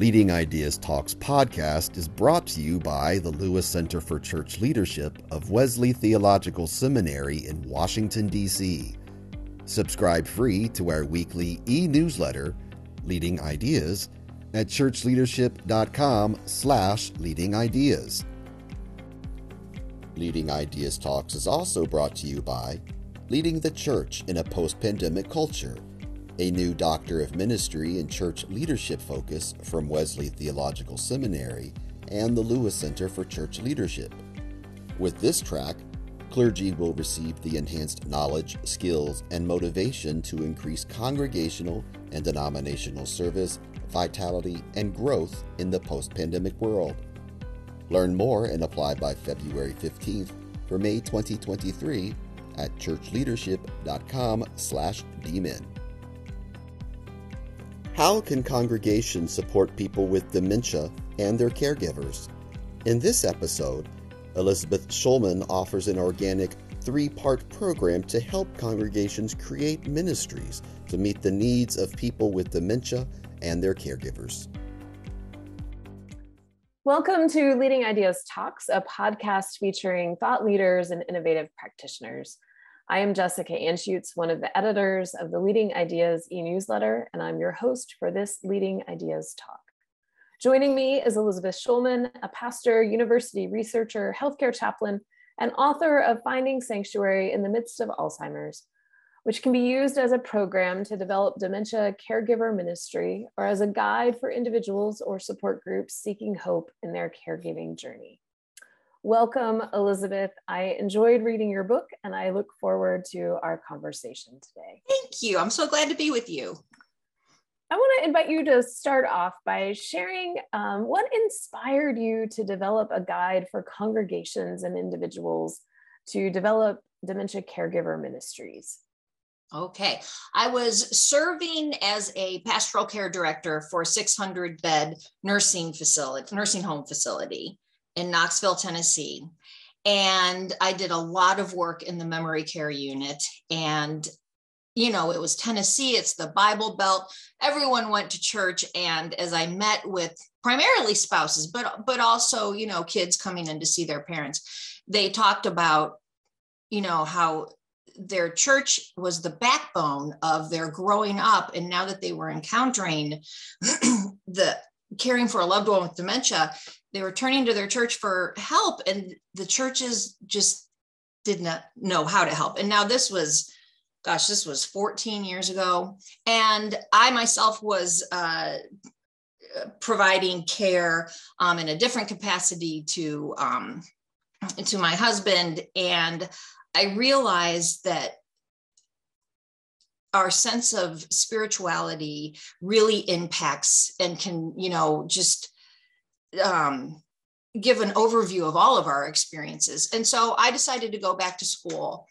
Leading Ideas Talks podcast is brought to you by the Lewis Center for Church Leadership of Wesley Theological Seminary in Washington, D.C. Subscribe free to our weekly e-newsletter, Leading Ideas, at churchleadership.com slash leading ideas. Leading Ideas Talks is also brought to you by Leading the Church in a Post-Pandemic Culture, a new Doctor of Ministry and Church Leadership focus from Wesley Theological Seminary and the Lewis Center for Church Leadership. With this track, clergy will receive the enhanced knowledge, skills, and motivation to increase congregational and denominational service, vitality, and growth in the post pandemic world. Learn more and apply by February 15th for May 2023 at churchleadership.com slash dmin. How can congregations support people with dementia and their caregivers? In this episode, Elizabeth Schulman offers an organic three part program to help congregations create ministries to meet the needs of people with dementia and their caregivers. Welcome to Leading Ideas Talks, a podcast featuring thought leaders and innovative practitioners. I am Jessica Anschutz, one of the editors of the Leading Ideas e-newsletter, and I'm your host for this Leading Ideas talk. Joining me is Elizabeth Schulman, a pastor, university researcher, healthcare chaplain, and author of Finding Sanctuary in the Midst of Alzheimer's, which can be used as a program to develop dementia caregiver ministry or as a guide for individuals or support groups seeking hope in their caregiving journey. Welcome, Elizabeth. I enjoyed reading your book and I look forward to our conversation today. Thank you. I'm so glad to be with you. I want to invite you to start off by sharing um, what inspired you to develop a guide for congregations and individuals to develop dementia caregiver ministries. Okay. I was serving as a pastoral care director for a 600 bed nursing facility, nursing home facility in Knoxville, Tennessee. And I did a lot of work in the memory care unit. And, you know, it was Tennessee, it's the Bible Belt. Everyone went to church. And as I met with primarily spouses, but but also, you know, kids coming in to see their parents, they talked about, you know, how their church was the backbone of their growing up and now that they were encountering the caring for a loved one with dementia they were turning to their church for help and the churches just did not know how to help. And now this was gosh this was 14 years ago. And i myself was uh, providing care um, in a different capacity to um, to my husband. And i realized that our sense of spirituality really impacts and can you know just um, give an overview of all of our experiences. And so I decided to go back to school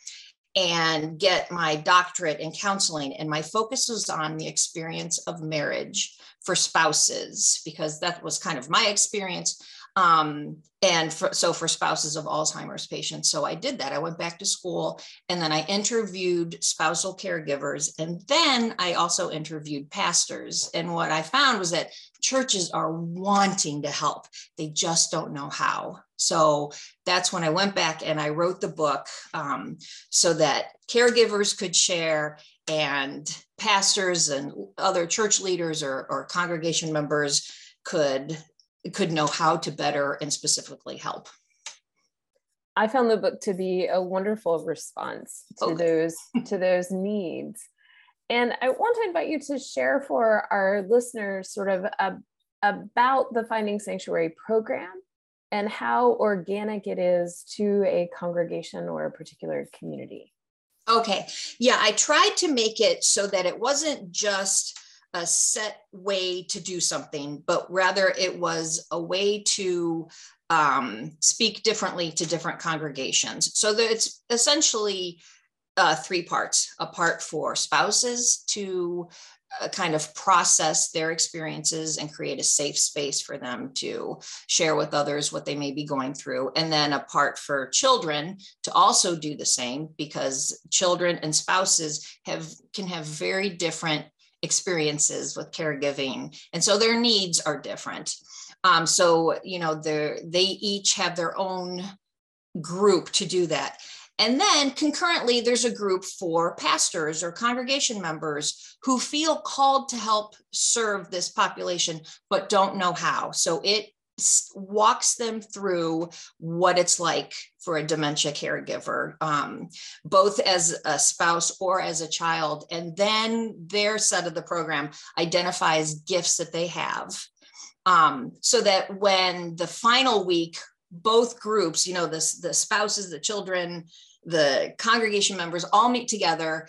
and get my doctorate in counseling. And my focus was on the experience of marriage for spouses, because that was kind of my experience. Um, and for, so for spouses of Alzheimer's patients. So I did that. I went back to school and then I interviewed spousal caregivers. And then I also interviewed pastors. And what I found was that churches are wanting to help, they just don't know how. So that's when I went back and I wrote the book um, so that caregivers could share and pastors and other church leaders or, or congregation members could could know how to better and specifically help. I found the book to be a wonderful response to okay. those to those needs. And I want to invite you to share for our listeners sort of a, about the Finding Sanctuary program and how organic it is to a congregation or a particular community. Okay. Yeah, I tried to make it so that it wasn't just a set way to do something, but rather it was a way to um, speak differently to different congregations. So that it's essentially uh, three parts. A part for spouses to uh, kind of process their experiences and create a safe space for them to share with others what they may be going through. And then a part for children to also do the same because children and spouses have can have very different experiences with caregiving. And so their needs are different. Um, so you know they they each have their own group to do that and then concurrently there's a group for pastors or congregation members who feel called to help serve this population but don't know how so it walks them through what it's like for a dementia caregiver, um, both as a spouse or as a child. And then their set of the program identifies gifts that they have. Um, so that when the final week, both groups, you know, the, the spouses, the children, the congregation members all meet together.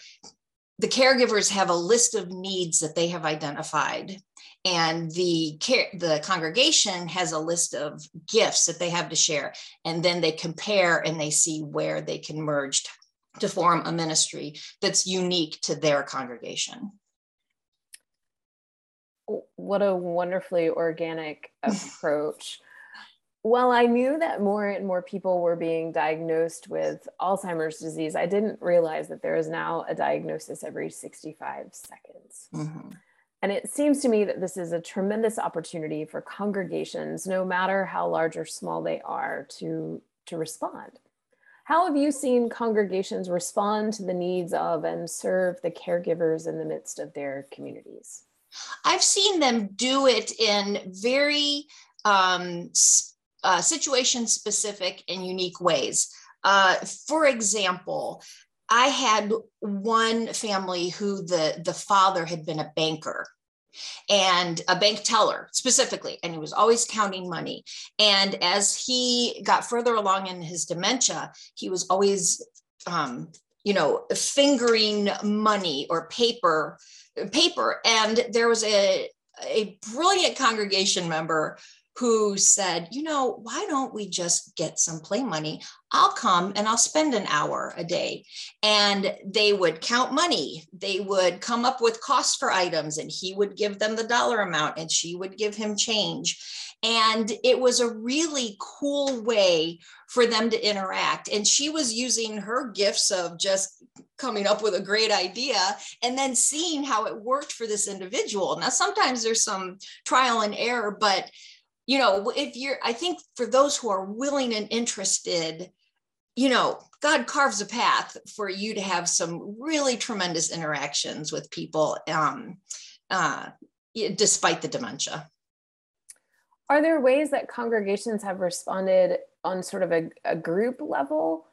The caregivers have a list of needs that they have identified. And the care, the congregation has a list of gifts that they have to share. And then they compare and they see where they can merge to form a ministry that's unique to their congregation. What a wonderfully organic approach well, I knew that more and more people were being diagnosed with Alzheimer's disease. I didn't realize that there is now a diagnosis every 65 seconds. Mm-hmm. And it seems to me that this is a tremendous opportunity for congregations, no matter how large or small they are, to, to respond. How have you seen congregations respond to the needs of and serve the caregivers in the midst of their communities? I've seen them do it in very um, uh, situation specific and unique ways. Uh, for example, I had one family who the the father had been a banker and a bank teller specifically and he was always counting money and as he got further along in his dementia he was always um, you know fingering money or paper paper and there was a a brilliant congregation member who said, you know, why don't we just get some play money? I'll come and I'll spend an hour a day. And they would count money. They would come up with costs for items, and he would give them the dollar amount, and she would give him change. And it was a really cool way for them to interact. And she was using her gifts of just coming up with a great idea and then seeing how it worked for this individual. Now, sometimes there's some trial and error, but you know, if you're, I think for those who are willing and interested, you know, God carves a path for you to have some really tremendous interactions with people, um, uh, despite the dementia. Are there ways that congregations have responded on sort of a, a group level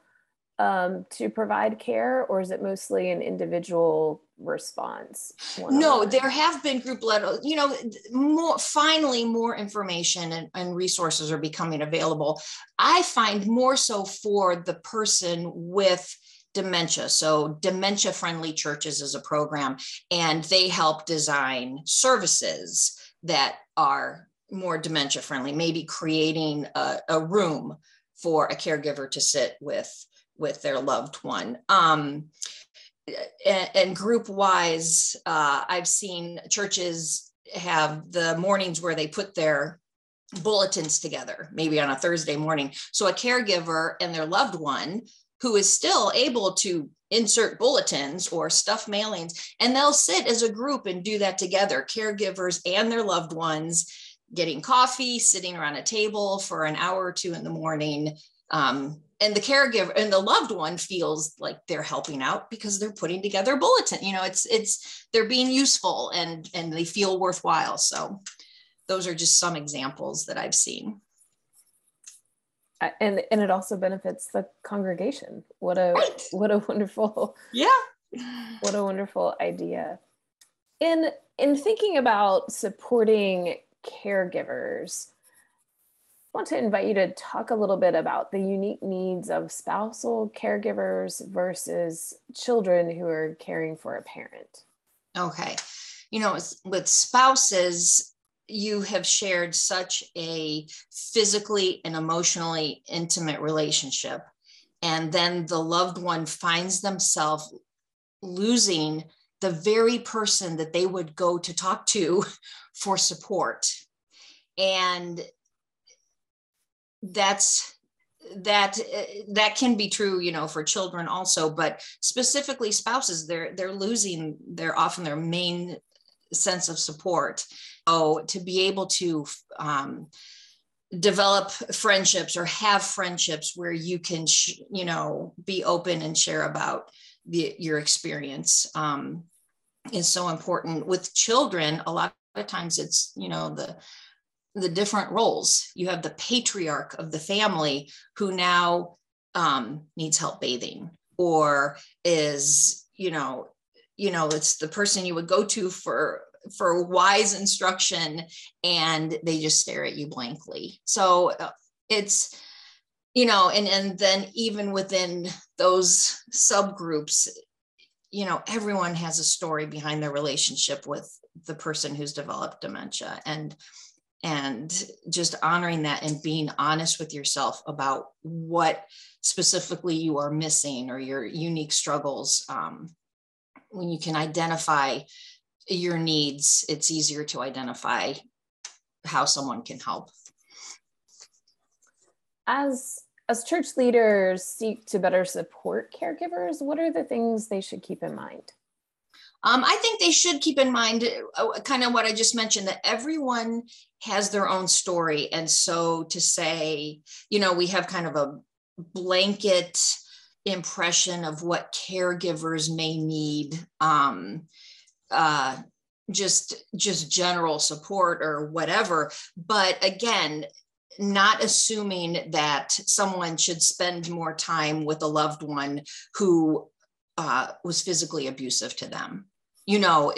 um, to provide care, or is it mostly an individual response? No, there have been group led, you know, more finally more information and, and resources are becoming available. I find more so for the person with dementia. So, Dementia Friendly Churches is a program, and they help design services that are more dementia friendly, maybe creating a, a room for a caregiver to sit with with their loved one. Um, and, and group wise, uh, I've seen churches have the mornings where they put their bulletins together, maybe on a Thursday morning. So a caregiver and their loved one who is still able to insert bulletins or stuff mailings, and they'll sit as a group and do that together, caregivers and their loved ones getting coffee, sitting around a table for an hour or two in the morning, um, and the caregiver and the loved one feels like they're helping out because they're putting together a bulletin you know it's it's they're being useful and and they feel worthwhile. So those are just some examples that i've seen. Uh, and and it also benefits the congregation. What a right. what a wonderful yeah. what a wonderful idea. In in thinking about supporting caregivers want to invite you to talk a little bit about the unique needs of spousal caregivers versus children who are caring for a parent. Okay. You know, with spouses, you have shared such a physically and emotionally intimate relationship. And then the loved one finds themselves losing the very person that they would go to talk to for support. And that's that that can be true you know for children also but specifically spouses they're they're losing they're often their main sense of support. So to be able to um, develop friendships or have friendships where you can, sh- you know, be open and share about the, your experience um, is so important. With children, a lot of times it's, you know, the the different roles. You have the patriarch of the family who now um, needs help bathing or is, you know, you know, it's the person you would go to for for wise instruction and they just stare at you blankly. So uh, it's you know and and then even within those subgroups you know everyone has a story behind their relationship with the person who's developed dementia and and just honoring that and being honest with yourself about what specifically you are missing or your unique struggles um, when you can identify your needs it's easier to identify how someone can help. As as church leaders seek to better support caregivers what are the things they should keep in mind? Um, I think they should keep in mind uh, kind of what I just mentioned that everyone has their own story. And so to say, you know, we have kind of a blanket impression of what caregivers may need, um, uh, just just general support or whatever. But again, not assuming that someone should spend more time with a loved one who uh, was physically abusive to them you know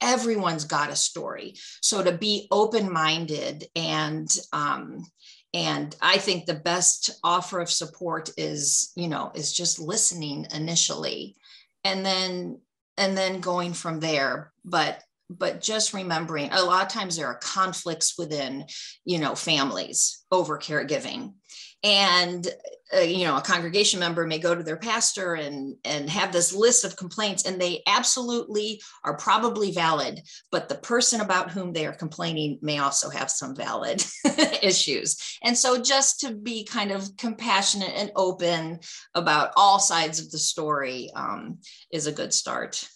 everyone's got a story. So to be open-minded and um, and i think the best offer of support is you know is just listening initially and then and then going from there. But but just remembering a lot of times there are conflicts within you know families over caregiving and uh, you know a congregation member may go to their pastor and and have this list of complaints and they absolutely are probably valid but the person about whom they are complaining may also have some valid issues. And so just to be kind of compassionate and open about all sides of the story um, is a good start.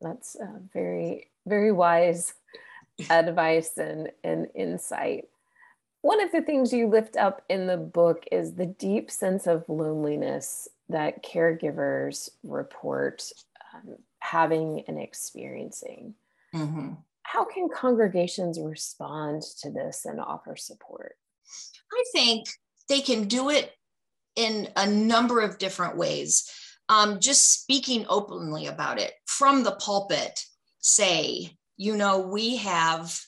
That's uh, very very wise advice and, and insight one of the things you lift up in the book is the deep sense of loneliness that caregivers report um, having and experiencing. Mm-hmm. How can congregations respond to this and offer support? I think they can do it in a number of different ways. Um, just speaking openly about it from the pulpit, say, you know, we have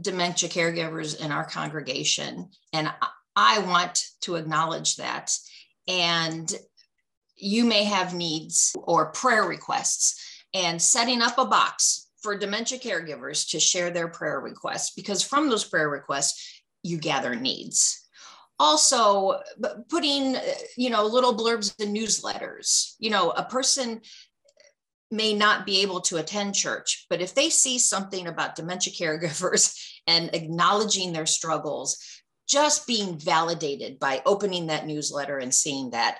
dementia caregivers in our congregation. And I want to acknowledge that. And you may have needs or prayer requests, and setting up a box for dementia caregivers to share their prayer requests, because from those prayer requests, you gather needs also putting uh, you know little blurbs in newsletters you know a person may not be able to attend church, but if they see something about dementia caregivers and acknowledging their struggles, just being validated by opening that newsletter and seeing that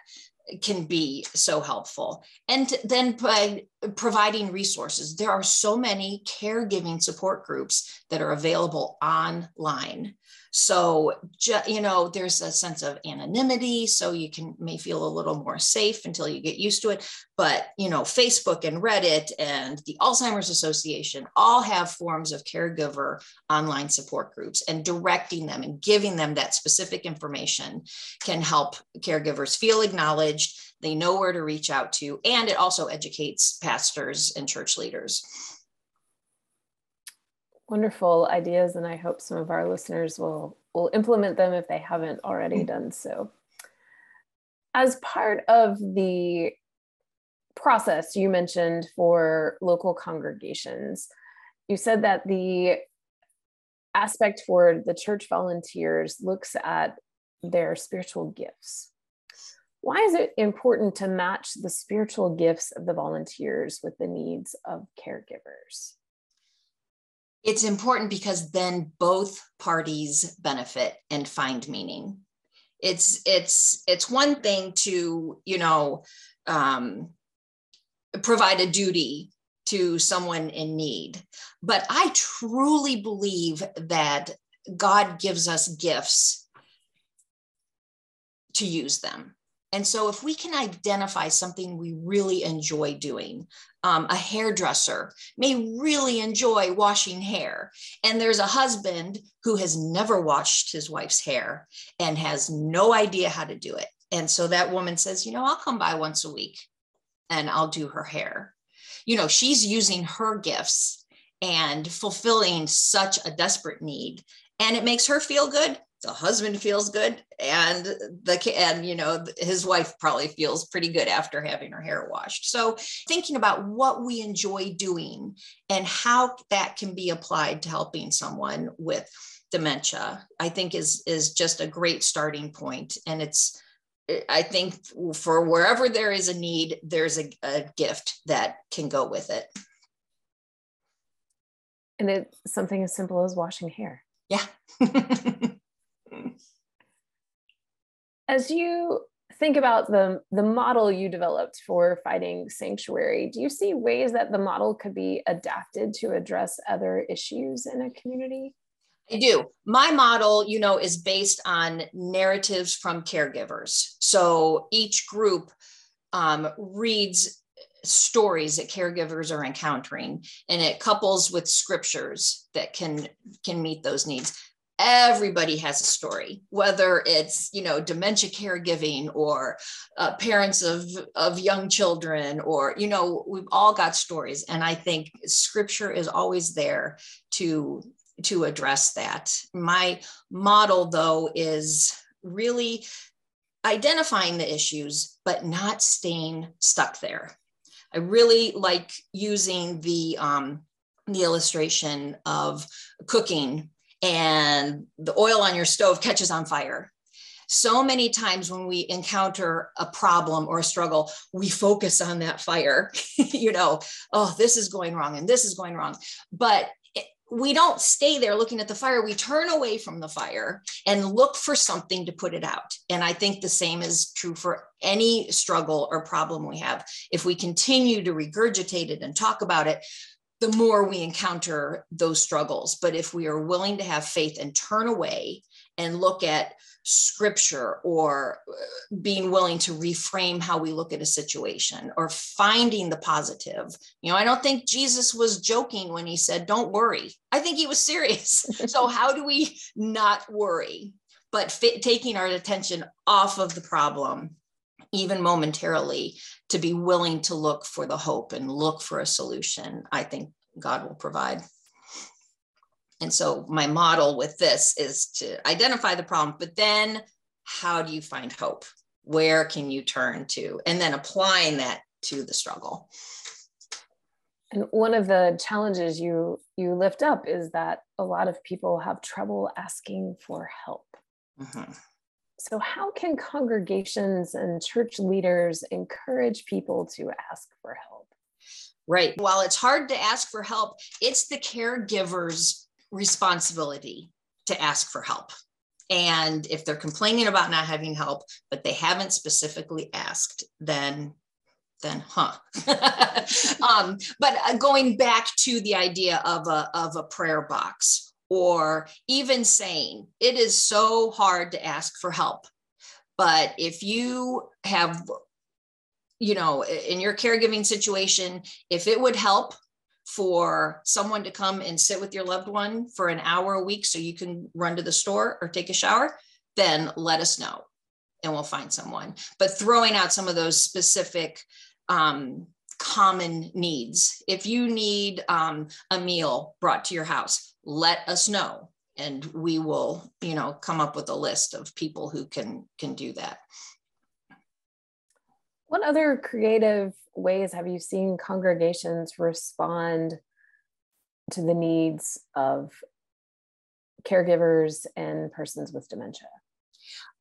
can be so helpful. And then by providing resources, there are so many caregiving support groups that are available online so, you know, there's a sense of anonymity. So you can may feel a little more safe until you get used to it. But, you know, Facebook and Reddit and the Alzheimer's Association all have forms of caregiver online support groups and directing them and giving them that specific information can help caregivers feel acknowledged. They know where to reach out to, and it also educates pastors and church leaders wonderful ideas and i hope some of our listeners will will implement them if they haven't already mm. done so. As part of the process you mentioned for local congregations you said that the aspect for the church volunteers looks at their spiritual gifts. Why is it important to match the spiritual gifts of the volunteers with the needs of caregivers it's important because then both parties benefit and find meaning it's it's it's one thing to you know um, provide a duty to someone in need. But I truly believe that God gives us gifts to use them. And so, if we can identify something we really enjoy doing, um, a hairdresser may really enjoy washing hair. And there's a husband who has never washed his wife's hair and has no idea how to do it. And so that woman says, You know, I'll come by once a week and I'll do her hair. You know, she's using her gifts and fulfilling such a desperate need. And it makes her feel good the husband feels good and the and you know his wife probably feels pretty good after having her hair washed. So thinking about what we enjoy doing and how that can be applied to helping someone with dementia i think is is just a great starting point. And it's i think for wherever there is a need there's a, a gift that can go with it. And it's something as simple as washing hair. Yeah As you think about the the model you developed for finding sanctuary, do you see ways that the model could be adapted to address other issues in a community? I do. My model, you know, is based on narratives from caregivers. So each group um, reads stories that caregivers are encountering and it couples with scriptures that can can meet those needs everybody has a story whether it's you know dementia caregiving or uh, parents of of young children or you know we've all got stories. And i think scripture is always there to to address that. My model though is really identifying the issues but not staying stuck there. I really like using the um, the illustration of cooking and the oil on your stove catches on fire. So many times when we encounter a problem or a struggle, we focus on that fire, you know, oh, this is going wrong and this is going wrong. But we don't stay there looking at the fire. We turn away from the fire and look for something to put it out. And I think the same is true for any struggle or problem we have. If we continue to regurgitate it and talk about it, the more we encounter those struggles. But if we are willing to have faith and turn away and look at scripture or uh, being willing to reframe how we look at a situation or finding the positive. You know, I don't think Jesus was joking when he said, Don't worry. I think he was serious. so, how do we not worry, but fit, taking our attention off of the problem even momentarily, to be willing to look for the hope and look for a solution, I think God will provide. And so, my model with this is to identify the problem, but then how do you find hope? Where can you turn to? And then applying that to the struggle. And one of the challenges you you lift up is that a lot of people have trouble asking for help. Mm-hmm. So, how can congregations and church leaders encourage people to ask for help? Right. While it's hard to ask for help, it's the caregiver's responsibility to ask for help. And if they're complaining about not having help, but they haven't specifically asked, then then huh um, but uh, going back to the idea of a, of a prayer box or even saying it is so hard to ask for help. But if you have, you know, in your caregiving situation, if it would help for someone to come and sit with your loved one for an hour a week so you can run to the store or take a shower, then let us know and we'll find someone. But throwing out some of those specific um, common needs. If you need um, a meal brought to your house, let us know and we will you know come up with a list of people who can can do that what other creative ways have you seen congregations respond to the needs of caregivers and persons with dementia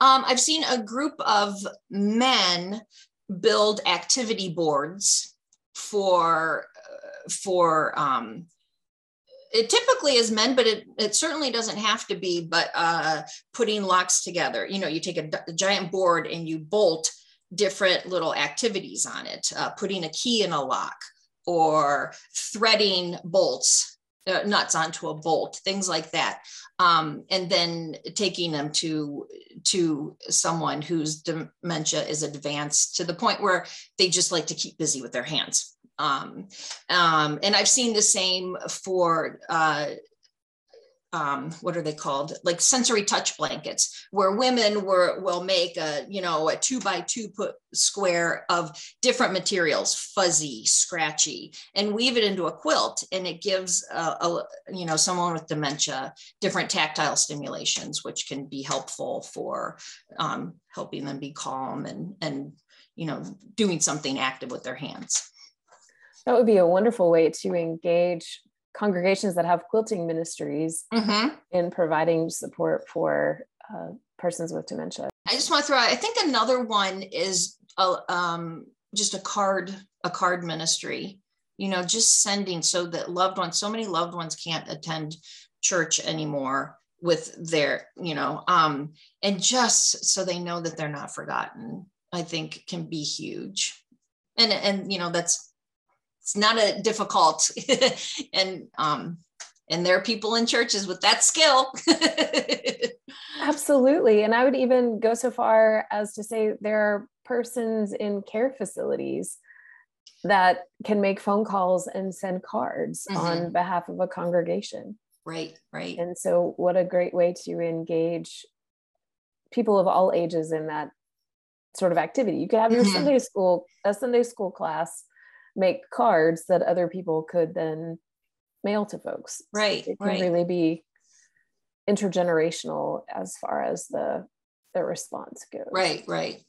um, i've seen a group of men build activity boards for uh, for um, it typically is men, but it, it certainly doesn't have to be, but uh, putting locks together. You know, you take a, a, giant board and you bolt different little activities on it, uh, putting a key in a lock, or threading bolts nuts onto a bolt things like that. Um, and then taking them to to someone whose dementia is advanced to the point where they just like to keep busy with their hands. Um, um, and i've seen the same for uh, um, what are they called? Like sensory touch blankets where women were will make a you know a two by two put square of different materials fuzzy scratchy and weave it into a quilt. And it gives a, a you know someone with dementia different tactile stimulations which can be helpful for um, helping them be calm and and you know doing something active with their hands. That would be a wonderful way to engage congregations that have quilting ministries mm-hmm. in providing support for uh, persons with dementia. I just want to throw out, I think another one is a, um, just a card, a card ministry, you know, just sending so that loved ones, so many loved ones can't attend church anymore with their, you know, um, and just so they know that they're not forgotten, I think can be huge. And, and, you know, that's it's not a difficult and um and there are people in churches with that skill absolutely and i would even go so far as to say there are persons in care facilities that can make phone calls and send cards mm-hmm. on behalf of a congregation right right and so what a great way to engage people of all ages in that sort of activity you could have your mm-hmm. sunday school a sunday school class make cards that other people could then mail to folks. Right. It can right. really be intergenerational as far as the the response goes. Right, right.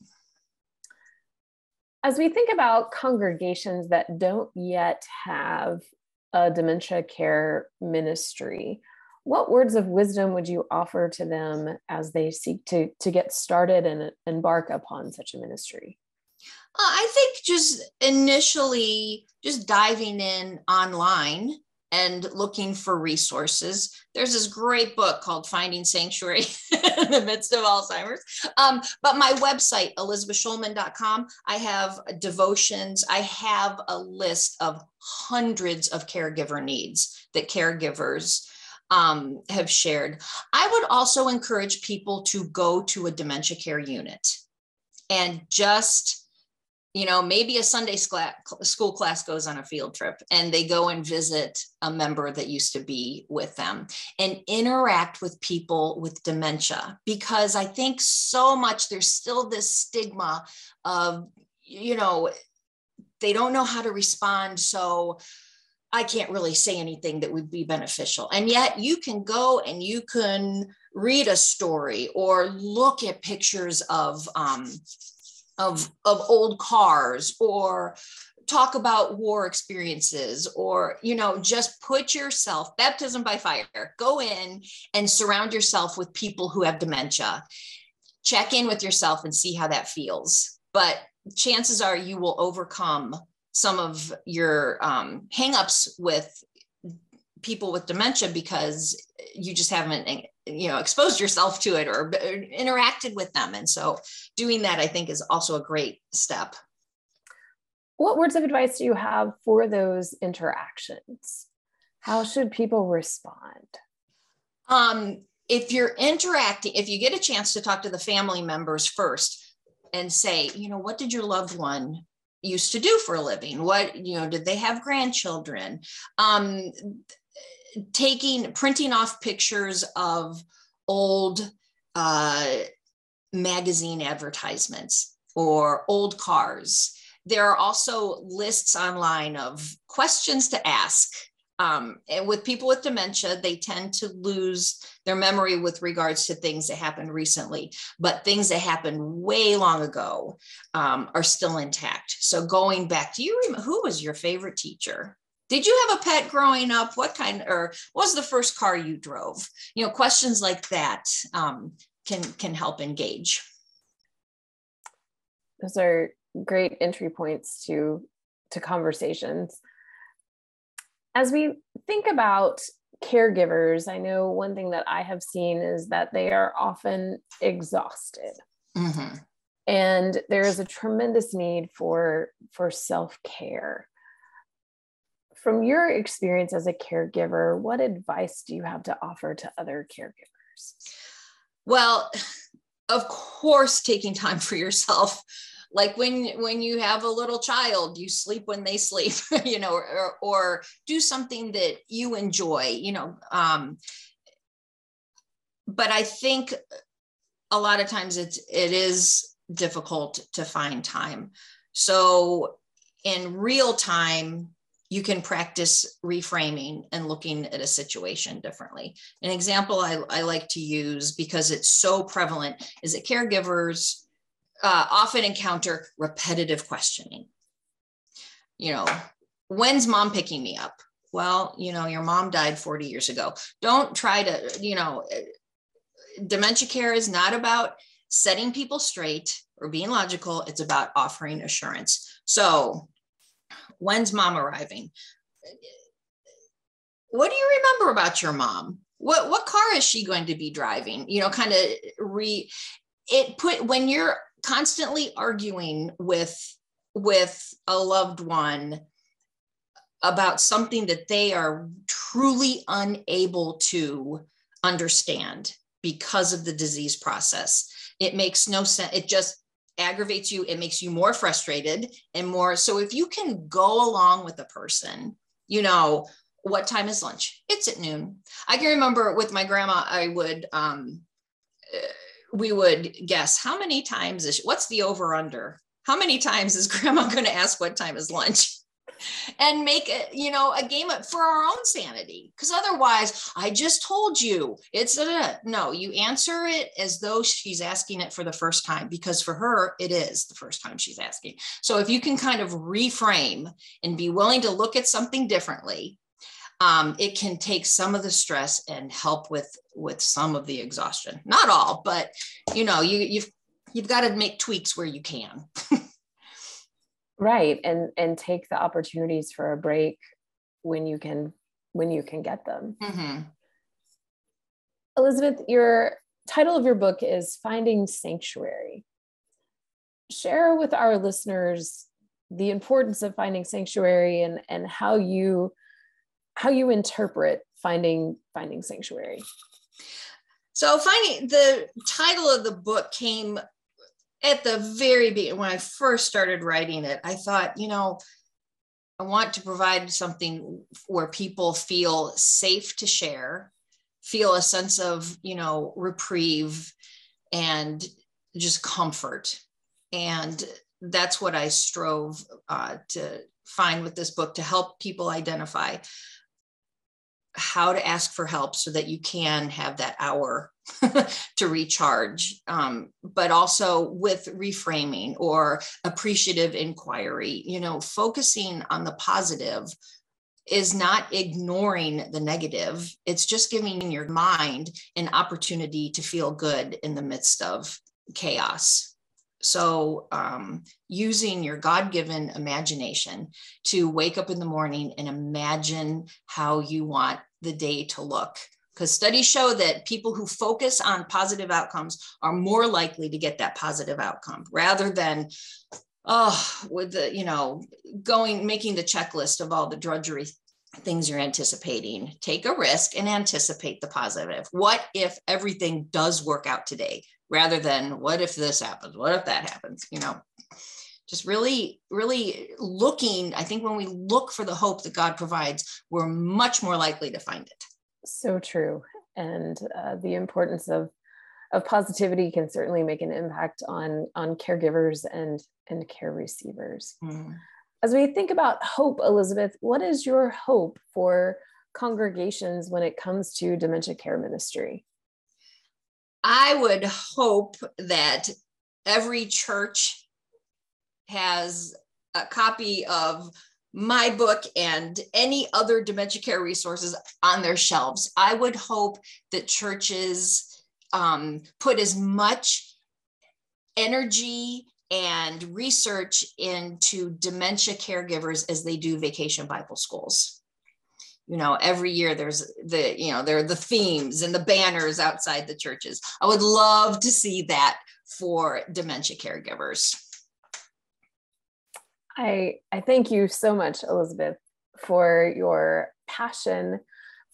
As we think about congregations that don't yet have a dementia care ministry, what words of wisdom would you offer to them as they seek to, to get started and embark upon such a ministry? Uh, I think just initially just diving in online and looking for resources. There's this great book called Finding Sanctuary in the Midst of Alzheimer's. Um, but my website, elizabethschulman.com, I have devotions. I have a list of hundreds of caregiver needs that caregivers um, have shared. I would also encourage people to go to a dementia care unit and just you know, maybe a Sunday school class goes on a field trip and they go and visit a member that used to be with them and interact with people with dementia because I think so much there's still this stigma of, you know, they don't know how to respond. So I can't really say anything that would be beneficial. And yet you can go and you can read a story or look at pictures of, um, of, of old cars or talk about war experiences or you know just put yourself baptism by fire go in and surround yourself with people who have dementia. Check in with yourself and see how that feels. But chances are you will overcome some of your um, hangups with people with dementia because you just haven't you know exposed yourself to it or, interacted with them. And so doing that i think is also a great step. What words of advice do you have for those interactions? How should people respond? Um, if you're interacting if you get a chance to talk to the family members first and say you know what did your loved one used to do for a living? What you know did they have grandchildren? Um, taking printing off pictures of old uh, magazine advertisements or old cars. There are also lists online of questions to ask um, and with people with dementia they tend to lose their memory with regards to things that happened recently. But things that happened way long ago um, are still intact. So going back do you remember who was your favorite teacher did you have a pet growing up? What kind or what was the first car you drove? You know questions like that um, can can help engage. Those are great entry points to to conversations. As we think about caregivers i know one thing that i have seen is that they are often exhausted. Mm-hmm. and there is a tremendous need for for self-care from your experience as a caregiver, what advice do you have to offer to other caregivers? Well, of course, taking time for yourself. Like when when you have a little child, you sleep when they sleep, you know, or, or do something that you enjoy, you know. Um, but I think a lot of times it's it is difficult to find time. So in real time, you can practice reframing and looking at a situation differently. An example I, I like to use because it's so prevalent is that caregivers uh, often encounter repetitive questioning. You know, when's mom picking me up? Well, you know, your mom died 40 years ago. Don't try to, you know, dementia care is not about setting people straight or being logical, it's about offering assurance. So, when's mom arriving? What do you remember about your mom? What what car is she going to be driving? You know, kind of re it put when you're constantly arguing with with a loved one about something that they are truly unable to understand because of the disease process. It makes no sense. It just aggravates you. It makes you more frustrated and more. So if you can go along with a person, you know, what time is lunch? It's at noon. I can remember with my grandma, I would, um, uh, we would guess how many times is, what's the over under? How many times is grandma going to ask what time is lunch? And make it, you know, a game for our own sanity. Because otherwise, I just told you it's a, no, you answer it as though she's asking it for the first time, because for her, it is the first time she's asking. So if you can kind of reframe and be willing to look at something differently, um, it can take some of the stress and help with with some of the exhaustion. Not all, but you know, you you've you've got to make tweaks where you can. right and and take the opportunities for a break when you can when you can get them. Mm-hmm. elizabeth your title of your book is finding sanctuary. Share with our listeners the importance of finding sanctuary and and how you how you interpret finding finding sanctuary. So finding the title of the book came at the very beginning, when I first started writing it, I thought, you know, I want to provide something where people feel safe to share, feel a sense of, you know, reprieve and just comfort. And that's what I strove uh, to find with this book to help people identify how to ask for help so that you can have that hour to recharge, um, but also with reframing or appreciative inquiry, you know, focusing on the positive is not ignoring the negative. It's just giving your mind an opportunity to feel good in the midst of chaos. So, um, using your God given imagination to wake up in the morning and imagine how you want the day to look. Because studies show that people who focus on positive outcomes are more likely to get that positive outcome rather than oh with the you know going making the checklist of all the drudgery things you're anticipating. Take a risk and anticipate the positive. What if everything does work out today rather than what if this happens? What if that happens? You know just really really looking i think when we look for the hope that god provides we're much more likely to find it. So true. And uh, the importance of of positivity can certainly make an impact on on caregivers and and care receivers. Mm. as we think about hope elizabeth what is your hope for congregations when it comes to dementia care ministry i would hope that every church has a copy of my book and any other dementia care resources on their shelves. I would hope that churches um, put as much energy and research into dementia caregivers as they do vacation Bible schools. You know, every year there's the, you know, there are the themes and the banners outside the churches. I would love to see that for dementia caregivers. I, I thank you so much, Elizabeth, for your passion,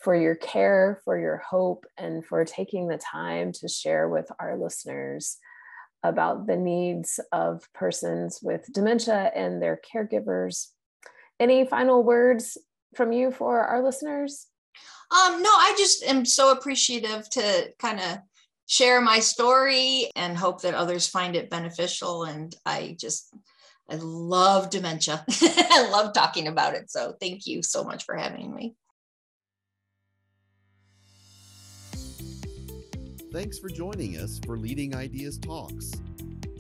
for your care, for your hope, and for taking the time to share with our listeners about the needs of persons with dementia and their caregivers. Any final words from you for our listeners? Um, no, I just am so appreciative to kind of share my story and hope that others find it beneficial. And I just, I love dementia. I love talking about it. So thank you so much for having me. Thanks for joining us for Leading Ideas Talks.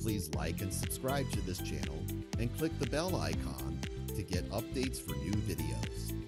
Please like and subscribe to this channel and click the bell icon to get updates for new videos.